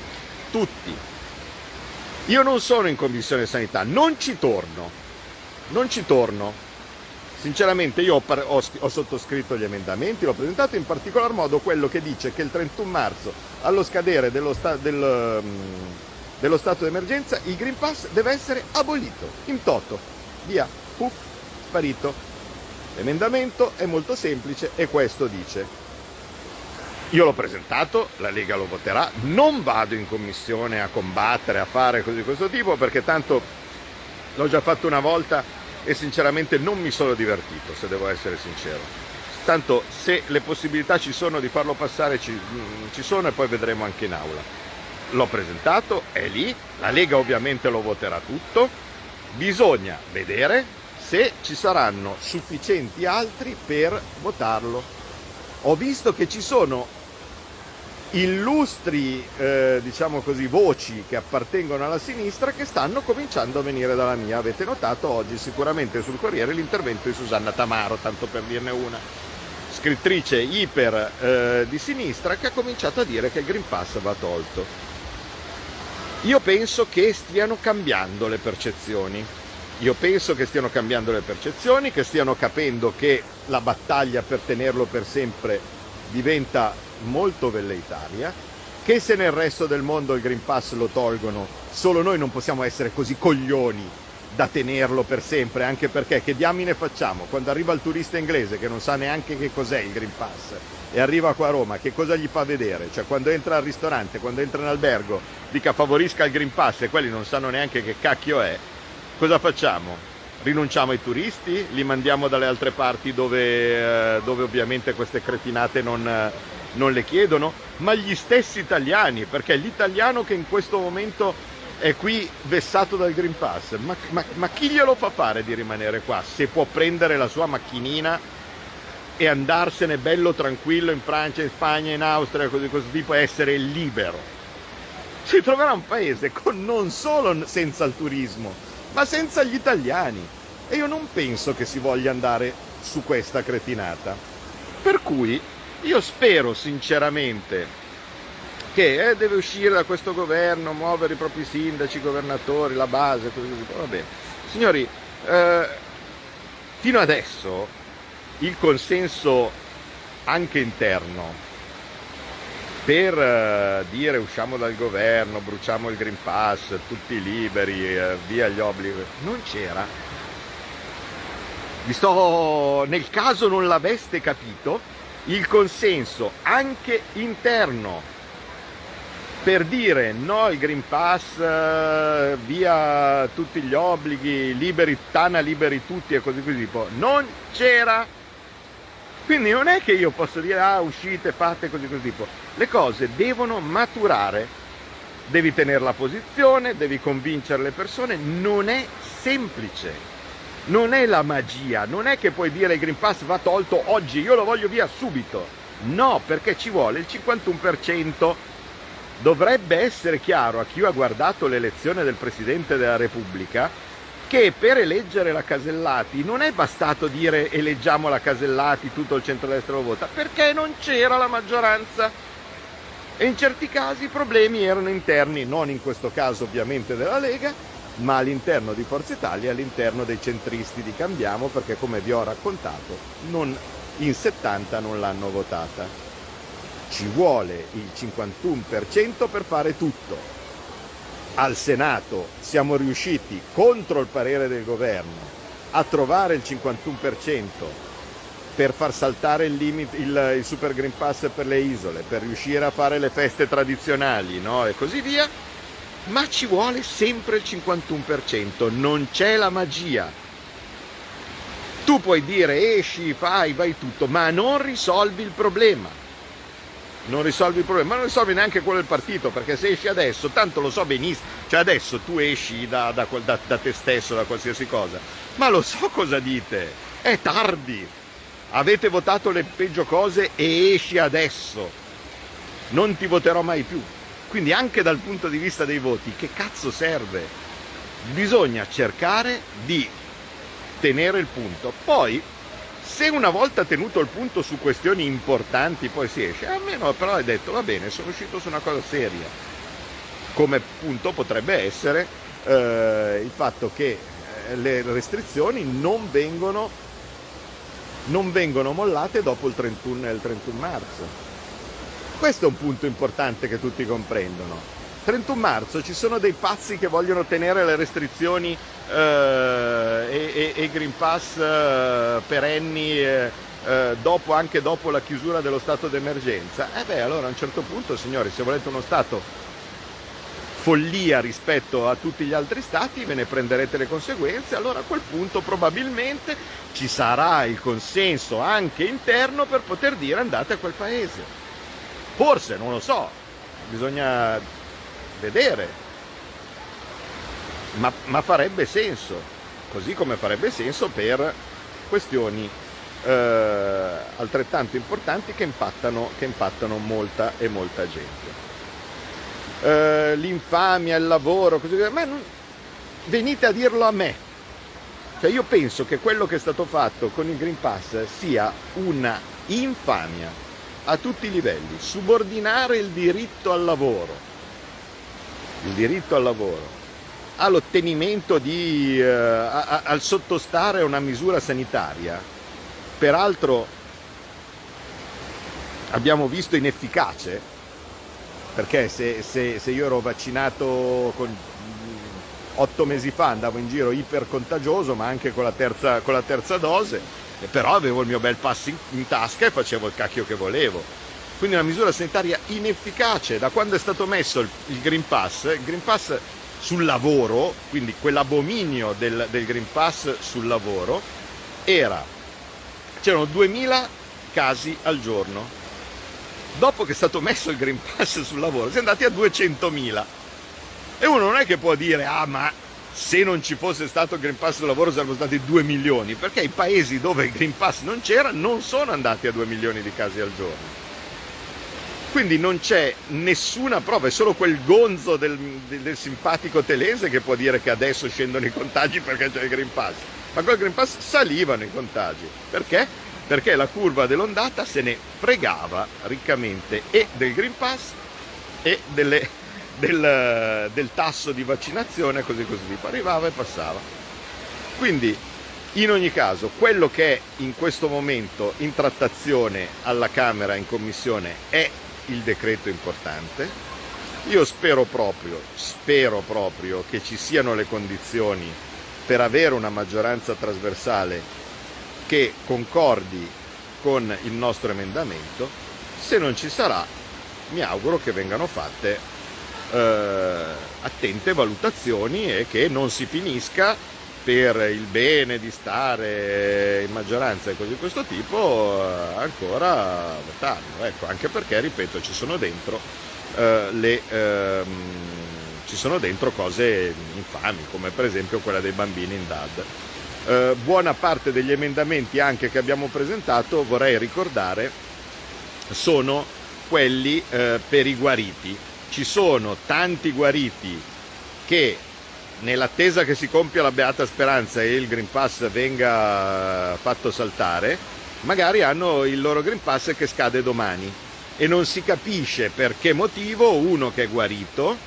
tutti. Io non sono in commissione sanità, non ci torno, non ci torno. Sinceramente io ho, ho, ho, sottoscritto gli emendamenti, l'ho presentato in particolar modo quello che dice che il 31 marzo, allo scadere dello, sta, del, um, dello stato d'emergenza, il Green Pass deve essere abolito, in toto, via, puff, sparito. L'emendamento è molto semplice e questo dice io l'ho presentato, la Lega lo voterà, non vado in commissione a combattere, a fare cose di questo tipo perché tanto l'ho già fatto una volta e sinceramente non mi sono divertito, se devo essere sincero. Tanto se le possibilità ci sono di farlo passare ci, mm, ci sono e poi vedremo anche in aula. L'ho presentato, è lì, la Lega ovviamente lo voterà tutto, bisogna vedere se ci saranno sufficienti altri per votarlo. Ho visto che ci sono illustri eh, diciamo così, voci che appartengono alla sinistra che stanno cominciando a venire dalla mia. Avete notato oggi sicuramente sul Corriere l'intervento di Susanna Tamaro, tanto per dirne una, scrittrice iper eh, di sinistra che ha cominciato a dire che il Green Pass va tolto. Io penso che stiano cambiando le percezioni. Io penso che stiano cambiando le percezioni, che stiano capendo che la battaglia per tenerlo per sempre diventa molto velleitaria, che se nel resto del mondo il Green Pass lo tolgono, solo noi non possiamo essere così coglioni da tenerlo per sempre, anche perché che diamine facciamo quando arriva il turista inglese che non sa neanche che cos'è il Green Pass e arriva qua a Roma, che cosa gli fa vedere? Cioè quando entra al ristorante, quando entra in albergo, dica favorisca il Green Pass e quelli non sanno neanche che cacchio è, cosa facciamo? Rinunciamo ai turisti? Li mandiamo dalle altre parti dove, eh, dove ovviamente queste cretinate non, non le chiedono, ma gli stessi italiani, perché l'italiano che in questo momento è qui vessato dal Green Pass, ma, ma, ma chi glielo fa fare di rimanere qua se può prendere la sua macchinina e andarsene bello tranquillo in Francia, in Spagna, in Austria, così così tipo, essere libero? Si troverà un paese con non solo senza il turismo, ma senza gli italiani. E io non penso che si voglia andare su questa cretinata. Per cui io spero sinceramente che eh, deve uscire da questo governo, muovere i propri sindaci, i governatori, la base, così via. Va bene. Signori, eh, fino adesso il consenso anche interno per eh, dire usciamo dal governo, bruciamo il Green Pass, tutti liberi, eh, via gli obblighi, non c'era. Vi sto, nel caso non l'aveste capito, il consenso anche interno per dire no al Green Pass, eh, via tutti gli obblighi, liberi, Tana liberi tutti e così così, non c'era. Quindi non è che io posso dire ah uscite, fate così così, le cose devono maturare, devi tenere la posizione, devi convincere le persone, non è semplice. Non è la magia, non è che puoi dire il Green Pass va tolto oggi, io lo voglio via subito. No, perché ci vuole il 51%. Dovrebbe essere chiaro a chi ha guardato l'elezione del Presidente della Repubblica che per eleggere la Casellati non è bastato dire eleggiamo la Casellati, tutto il centro-destra lo vota, perché non c'era la maggioranza. E in certi casi i problemi erano interni, non in questo caso ovviamente della Lega, ma all'interno di Forza Italia all'interno dei centristi di Cambiamo perché come vi ho raccontato non, in 70 non l'hanno votata. Ci vuole il 51% per fare tutto. Al Senato siamo riusciti contro il parere del governo a trovare il 51% per far saltare il, limit, il, il Super Green Pass per le isole, per riuscire a fare le feste tradizionali no? e così via ma ci vuole sempre il 51%, non c'è la magia. Tu puoi dire esci, fai, vai tutto, ma non risolvi il problema. Non risolvi il problema, ma non risolvi neanche quello del partito, perché se esci adesso, tanto lo so benissimo, cioè adesso tu esci da, da, da, da te stesso, da qualsiasi cosa, ma lo so cosa dite, è tardi, avete votato le peggio cose e esci adesso, non ti voterò mai più. Quindi anche dal punto di vista dei voti, che cazzo serve? Bisogna cercare di tenere il punto. Poi, Se una volta tenuto il punto su questioni importanti poi si esce, almeno però hai detto va bene, sono uscito su una cosa seria. Come punto potrebbe essere eh, il fatto che eh, le restrizioni non vengono, non vengono mollate dopo il 31, il 31 marzo. Questo è un punto importante che tutti comprendono. 31 marzo ci sono dei pazzi che vogliono tenere le restrizioni eh, e, e, Green Pass eh, perenni eh, eh, dopo, anche dopo la chiusura dello stato d'emergenza. E eh beh, allora a un certo punto, signori, se volete uno stato follia rispetto a tutti gli altri stati, ve ne prenderete le conseguenze, allora a quel punto probabilmente ci sarà il consenso anche interno per poter dire andate a quel paese. Forse, non lo so, bisogna vedere, ma, ma farebbe senso, così come farebbe senso per questioni eh, altrettanto importanti che impattano, che impattano molta e molta gente. Eh, l'infamia, il lavoro, così via, ma non, venite a dirlo a me. Cioè io penso che quello che è stato fatto con il Green Pass sia una infamia a tutti i livelli, subordinare il diritto al lavoro, il diritto al lavoro, all'ottenimento di, eh, a, al sottostare a una misura sanitaria, peraltro abbiamo visto inefficace, perché se, se, se io ero vaccinato con, otto mesi fa andavo in giro ipercontagioso ma anche con la terza, con la terza dose però avevo il mio bel pass in, in, tasca e facevo il cacchio che volevo quindi una misura sanitaria inefficace da quando è stato messo il, il Green Pass il Green Pass sul lavoro quindi quell'abominio del, del Green Pass sul lavoro era c'erano 2000 casi al giorno dopo che è stato messo il Green Pass sul lavoro, si è andati a 200.000. E uno non è che può dire, ah ma se non ci fosse stato il Green Pass sul lavoro sarebbero stati 2 milioni, perché i paesi dove il Green Pass non c'era non sono andati a 2 milioni di casi al giorno. Quindi non c'è nessuna prova, è solo quel gonzo del, del, simpatico telese che può dire che adesso scendono i contagi perché c'è il Green Pass. Ma col Green Pass salivano i contagi. Perché? perché la curva dell'ondata se ne fregava riccamente e del Green Pass e delle, del, del, tasso di vaccinazione così così arrivava e passava. Quindi in ogni caso quello che è in questo momento in trattazione alla Camera in commissione è il decreto importante. Io spero proprio, spero proprio che ci siano le condizioni per avere una maggioranza trasversale che concordi con il nostro emendamento, se non ci sarà mi auguro che vengano fatte eh, attente valutazioni e che non si finisca per il bene di stare in maggioranza e cose di questo tipo eh, ancora votando. Ecco, anche perché, ripeto, ci sono dentro eh, le... Ehm, ci sono dentro cose infami, come per esempio quella dei bambini in DAD. Eh, buona parte degli emendamenti anche che abbiamo presentato, vorrei ricordare, sono quelli eh, per i guariti. Ci sono tanti guariti che nell'attesa che si compia la beata speranza e il Green Pass venga fatto saltare, magari hanno il loro Green Pass che scade domani e non si capisce per che motivo uno che è guarito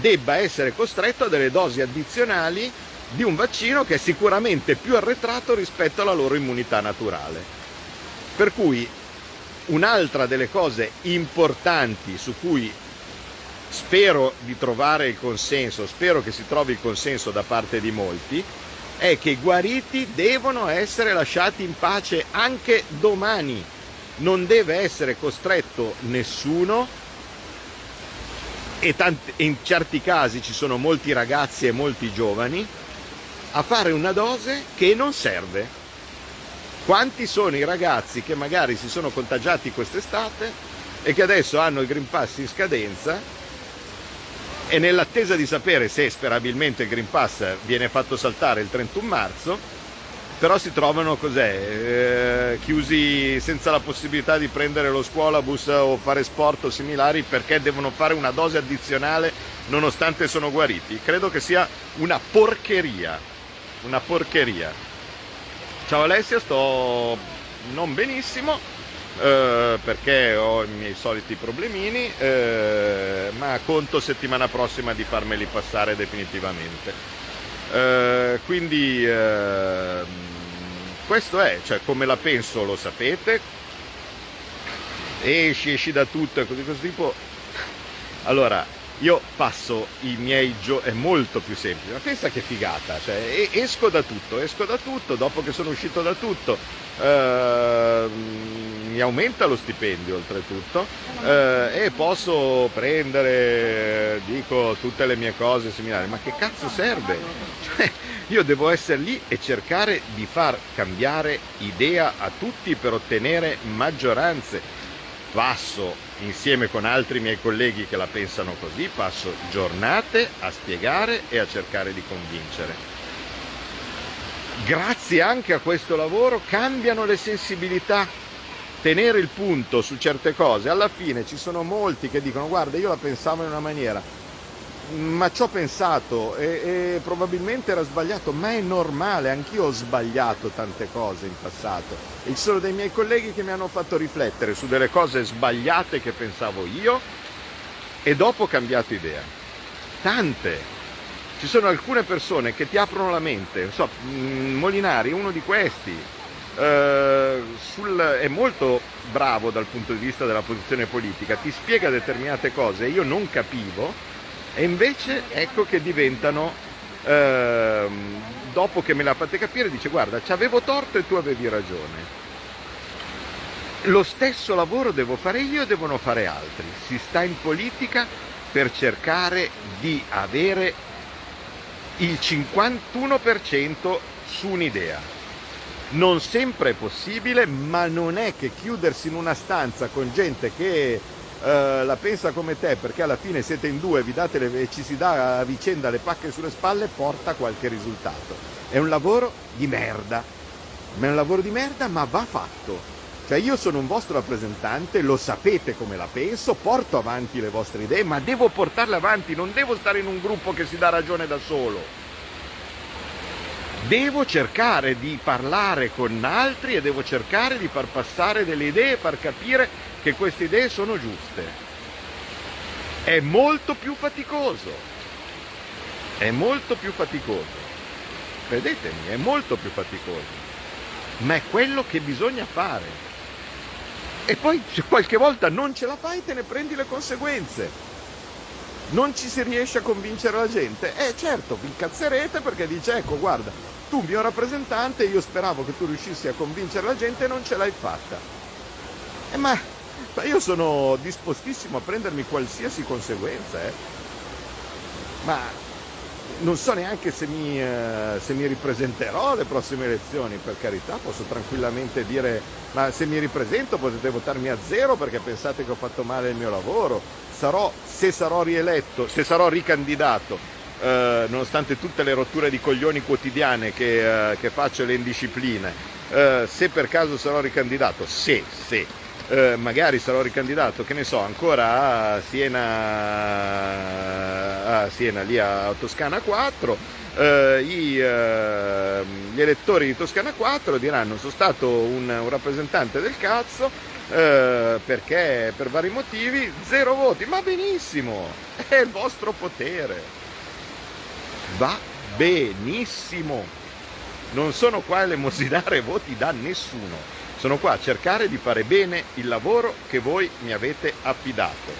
debba essere costretto a delle dosi addizionali di un vaccino che è sicuramente più arretrato rispetto alla loro immunità naturale. Per cui un'altra delle cose importanti su cui spero di trovare il consenso, spero che si trovi il consenso da parte di molti, è che i guariti devono essere lasciati in pace anche domani. Non deve essere costretto nessuno e in certi casi ci sono molti ragazzi e molti giovani a fare una dose che non serve. Quanti sono i ragazzi che magari si sono contagiati quest'estate e che adesso hanno il Green Pass in scadenza e nell'attesa di sapere se sperabilmente il Green Pass viene fatto saltare il 31 marzo, però si trovano cos'è, eh, chiusi senza la possibilità di prendere lo scuolabus o fare sport o similari perché devono fare una dose addizionale nonostante sono guariti. Credo che sia una porcheria una porcheria. Ciao Alessia, sto non benissimo eh, perché ho i miei soliti problemini, eh, ma conto settimana prossima di farmeli passare definitivamente. Eh, quindi ehm, questo è, cioè come la penso lo sapete, esci, esci da tutto e così questo tipo. Allora, io passo i miei giorni, è molto più semplice, ma pensa che figata, cioè, esco da tutto, esco da tutto, dopo che sono uscito da tutto, eh, mi aumenta lo stipendio oltretutto eh, e posso prendere, dico, tutte le mie cose similari, ma che cazzo serve? Cioè, io devo essere lì e cercare di far cambiare idea a tutti per ottenere maggioranze. Passo insieme con altri miei colleghi che la pensano così, passo giornate a spiegare e a cercare di convincere. Grazie anche a questo lavoro cambiano le sensibilità, tenere il punto su certe cose. Alla fine ci sono molti che dicono guarda io la pensavo in una maniera, ma ci ho pensato e, e, probabilmente era sbagliato, ma è normale, anch'io ho sbagliato tante cose in passato. E ci sono dei miei colleghi che mi hanno fatto riflettere su delle cose sbagliate che pensavo io e dopo ho cambiato idea. Tante. Ci sono alcune persone che ti aprono la mente, so, mm, Molinari è uno di questi, eh, sul, è molto bravo dal punto di vista della posizione politica, ti spiega determinate cose, io non capivo, e invece ecco che diventano, eh, dopo che me l'ha fatta capire, dice guarda, ci avevo torto e tu avevi ragione. Lo stesso lavoro devo fare io e devono fare altri. Si sta in politica per cercare di avere il 51% su un'idea. Non sempre è possibile, ma non è che chiudersi in una stanza con gente che eh, la pensa come te perché alla fine siete in due vi date le, e ci si dà a vicenda le pacche sulle spalle porta qualche risultato. È un lavoro di merda, è un lavoro di merda ma va fatto. Cioè io sono un vostro rappresentante, lo sapete come la penso, porto avanti le vostre idee, ma devo portarle avanti, non devo stare in un gruppo che si dà ragione da solo. Devo cercare di parlare con altri e devo cercare di far passare delle idee far capire che queste idee sono giuste. È molto più faticoso. È molto più faticoso. Credetemi, è molto più faticoso. Ma è quello che bisogna fare. E poi qualche volta non ce la fai te ne prendi le conseguenze. Non ci si riesce a convincere la gente. Eh certo, vi incazzerete perché dice ecco guarda, tu mio rappresentante, io speravo che tu riuscissi a convincere la gente e non ce l'hai fatta. Eh, ma ma io sono dispostissimo a prendermi qualsiasi conseguenza, eh. Ma non so neanche se mi, eh, se mi, ripresenterò alle prossime elezioni, per carità, posso tranquillamente dire, ma se mi ripresento potete votarmi a zero perché pensate che ho fatto male il mio lavoro. Sarò, se sarò rieletto, se sarò ricandidato, eh, nonostante tutte le rotture di coglioni quotidiane che, eh, che faccio le indiscipline, eh, se per caso sarò ricandidato, se, se, eh, magari sarò ricandidato, che ne so, ancora a Siena, a Siena lì a Toscana 4, eh, i, eh, gli elettori di Toscana 4 diranno sono stato un, un rappresentante del cazzo eh, perché per vari motivi zero voti, ma benissimo, è il vostro potere, va benissimo, non sono qua a elemosinare voti da nessuno sono qua a cercare di fare bene il lavoro che voi mi avete affidato.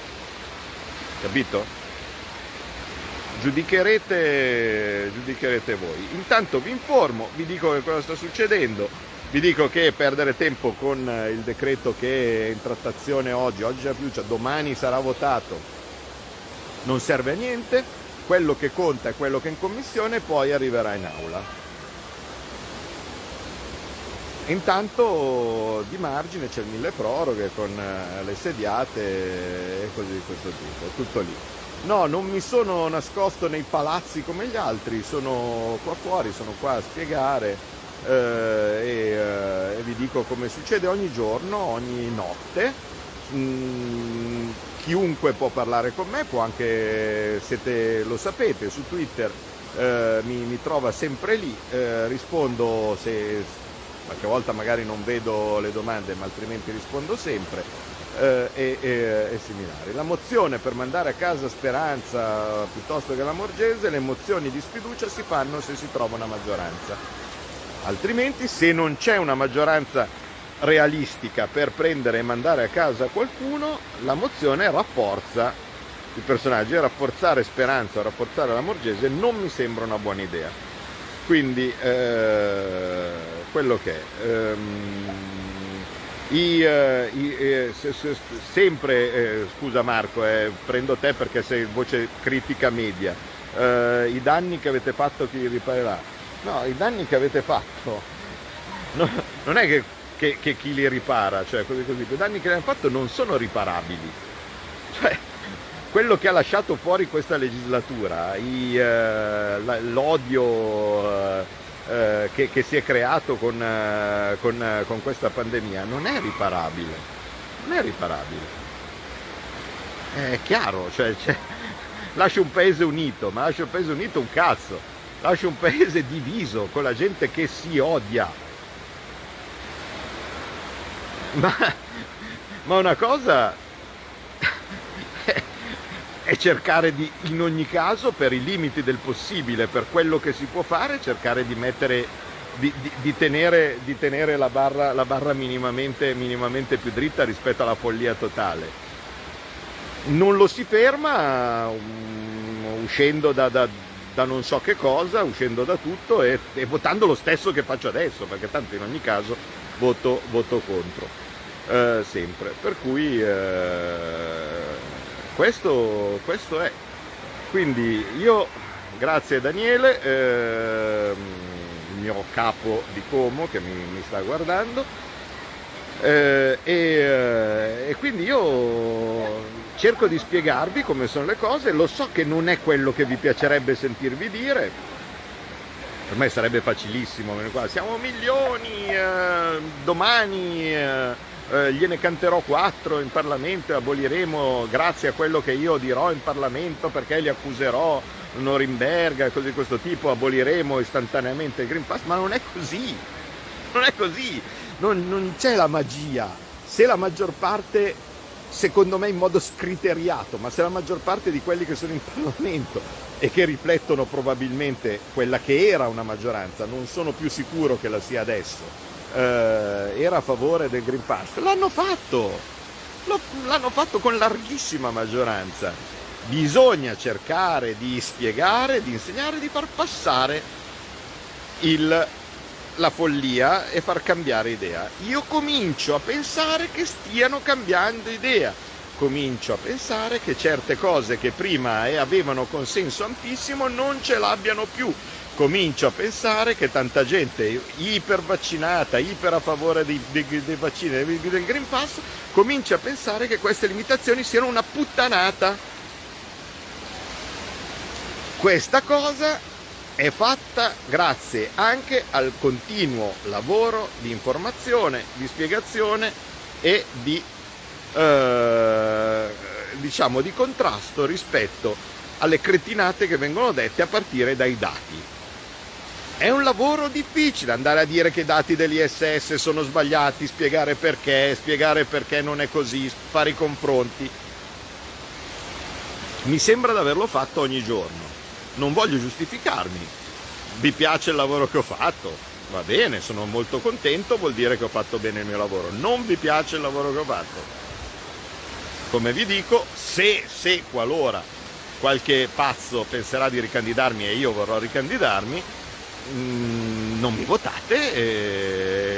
Capito? Giudicherete, giudicherete voi. Intanto vi informo, vi dico che cosa sta succedendo, vi dico che perdere tempo con il decreto che è in trattazione oggi, oggi è fiducia, domani sarà votato, non serve a niente, quello che conta è quello che è in commissione poi arriverà in aula. Intanto di margine c'è il mille proroghe con eh, le sediate e cose di questo tipo, tutto lì. No, non mi sono nascosto nei palazzi come gli altri, sono qua fuori, sono qua a spiegare eh, e, eh, e, vi dico come succede ogni giorno, ogni notte. Mm, chiunque può parlare con me, può anche, siete, lo sapete, su Twitter eh, mi, mi, trova sempre lì, eh, rispondo se qualche volta magari non vedo le domande ma altrimenti rispondo sempre, eh, e, e, e, similari. La mozione per mandare a casa Speranza piuttosto che la Morgese, le mozioni di sfiducia si fanno se si trova una maggioranza. Altrimenti se non c'è una maggioranza realistica per prendere e mandare a casa qualcuno, la mozione rafforza i personaggi e rafforzare Speranza rafforzare la Morgese non mi sembra una buona idea. Quindi eh, quello che è. Ehm, i, eh, i, eh, se, se, sempre, eh, scusa Marco, eh, prendo te perché sei voce critica media, eh, i danni che avete fatto chi riparerà? No, i danni che avete fatto no, non è che, che, che, chi li ripara, cioè così così, i danni che hanno fatto non sono riparabili. Cioè, quello che ha lasciato fuori questa legislatura, i, eh, l'odio eh, eh, che, che, si è creato con, eh, con, eh, con, questa pandemia, non è riparabile. Non è riparabile. È chiaro, cioè, cioè, lascia un paese unito, ma lascia un paese unito un cazzo. Lascia un paese diviso con la gente che si odia. Ma, ma una cosa è cercare di, in ogni caso, per i limiti del possibile, per quello che si può fare, cercare di mettere, di, di, di tenere, tenere, la barra, la barra minimamente, minimamente, più dritta rispetto alla follia totale. Non lo si ferma um, uscendo da, da, da, non so che cosa, uscendo da tutto e, e, votando lo stesso che faccio adesso, perché tanto in ogni caso voto, voto contro. Uh, sempre. Per cui uh, questo, questo è. Quindi io, grazie Daniele, eh, il mio capo di Como che mi, mi sta guardando, eh, e, eh, e quindi io cerco di spiegarvi come sono le cose, lo so che non è quello che vi piacerebbe sentirvi dire, per me sarebbe facilissimo, siamo milioni, eh, domani eh, eh, gliene canterò quattro in Parlamento e aboliremo grazie a quello che io dirò in Parlamento perché li accuserò Norimberga e cose di questo tipo, aboliremo istantaneamente il Green Pass, ma non è così, non è così, non, non c'è la magia. Se la maggior parte, secondo me in modo scriteriato, ma se la maggior parte di quelli che sono in Parlamento e che riflettono probabilmente quella che era una maggioranza, non sono più sicuro che la sia adesso, eh, era a favore del Green Pass, l'hanno fatto, l'hanno fatto con larghissima maggioranza. Bisogna cercare di spiegare, di insegnare, di far passare il, la follia e far cambiare idea. Io comincio a pensare che stiano cambiando idea. Comincio a pensare che certe cose che prima avevano consenso ampissimo non ce l'abbiano più comincio a pensare che tanta gente iper vaccinata, iper a favore dei, dei, dei vaccini, del Green Pass, comincia a pensare che queste limitazioni siano una puttanata. Questa cosa è fatta grazie anche al continuo lavoro di informazione, di spiegazione e di, eh, diciamo, di contrasto rispetto alle cretinate che vengono dette a partire dai dati. È un lavoro difficile andare a dire che i dati dell'ISS sono sbagliati, spiegare perché, spiegare perché non è così, fare i confronti. Mi sembra di averlo fatto ogni giorno. Non voglio giustificarmi. Vi piace il lavoro che ho fatto? Va bene, sono molto contento, vuol dire che ho fatto bene il mio lavoro. Non vi piace il lavoro che ho fatto? Come vi dico, se, se qualora qualche pazzo penserà di ricandidarmi e io vorrò ricandidarmi, Mm, non mi votate,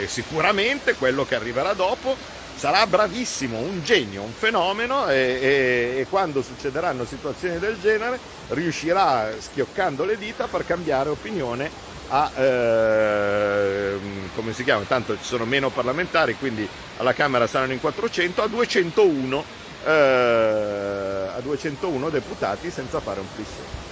eh, sicuramente quello che arriverà dopo sarà bravissimo, un genio, un fenomeno e, e, e, quando succederanno situazioni del genere riuscirà schioccando le dita far cambiare opinione a, eh, come si chiama, tanto ci sono meno parlamentari, quindi alla Camera saranno in 400, a 201, eh, a 201 deputati senza fare un plisso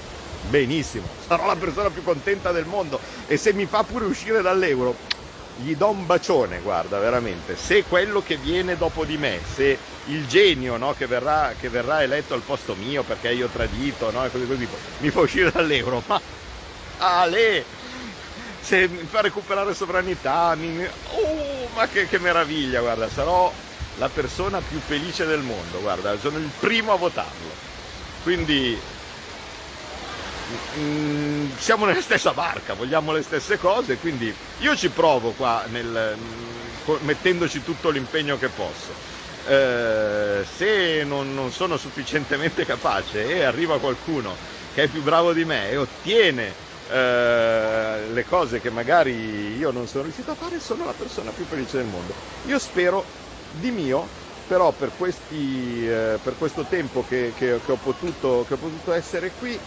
benissimo, sarò la persona più contenta del mondo e se mi fa pure uscire dall'euro gli do un bacione, guarda, veramente. Se quello che viene dopo di me, se il genio no, che, verrà, che, verrà, eletto al posto mio perché io tradito, no, così, così, mi fa uscire dall'euro, ma Ale, se mi fa recuperare sovranità, mi... oh, ma che, che meraviglia, guarda, sarò la persona più felice del mondo, guarda, sono il primo a votarlo. Quindi mm, siamo nella stessa barca, vogliamo le stesse cose, quindi io ci provo qua nel, mm, mettendoci tutto l'impegno che posso. Eh, se non, non sono sufficientemente capace e arriva qualcuno che è più bravo di me e ottiene eh, le cose che magari io non sono riuscito a fare, sono la persona più felice del mondo. Io spero di mio, però per, questi, eh, per questo tempo che, che, che, ho potuto, che, ho potuto, essere qui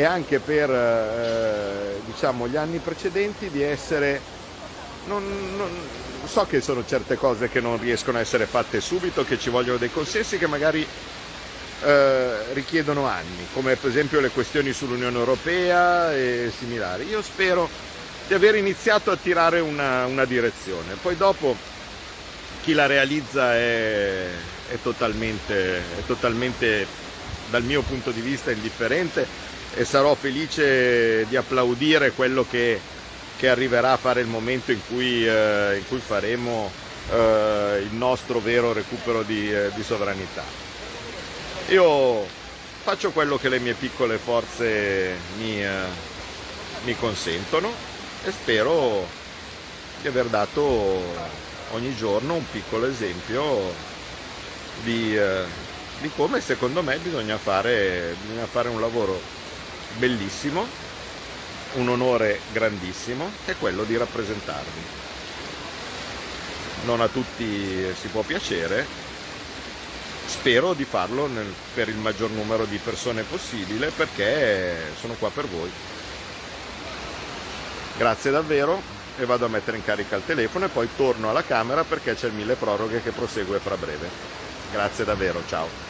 e anche per eh, diciamo, gli anni precedenti di essere... Non, non, so che sono certe cose che non riescono a essere fatte subito, che ci vogliono dei consensi che magari eh, richiedono anni, come per esempio le questioni sull'Unione Europea e similari. Io spero di aver iniziato a tirare una, una direzione, poi dopo chi la realizza è, è, totalmente, è totalmente dal mio punto di vista indifferente e sarò felice di applaudire quello che, che arriverà a fare il momento in cui, eh, in cui faremo eh, il nostro vero recupero di, eh, di, sovranità. Io faccio quello che le mie piccole forze mi, eh, mi consentono e spero di aver dato ogni giorno un piccolo esempio di, eh, di come secondo me bisogna fare, bisogna fare un lavoro bellissimo, un onore grandissimo, che è quello di rappresentarvi. Non a tutti si può piacere, spero di farlo nel, per il maggior numero di persone possibile perché sono qua per voi. Grazie davvero e vado a mettere in carica il telefono e poi torno alla camera perché c'è il mille proroghe che prosegue fra breve. Grazie davvero, ciao.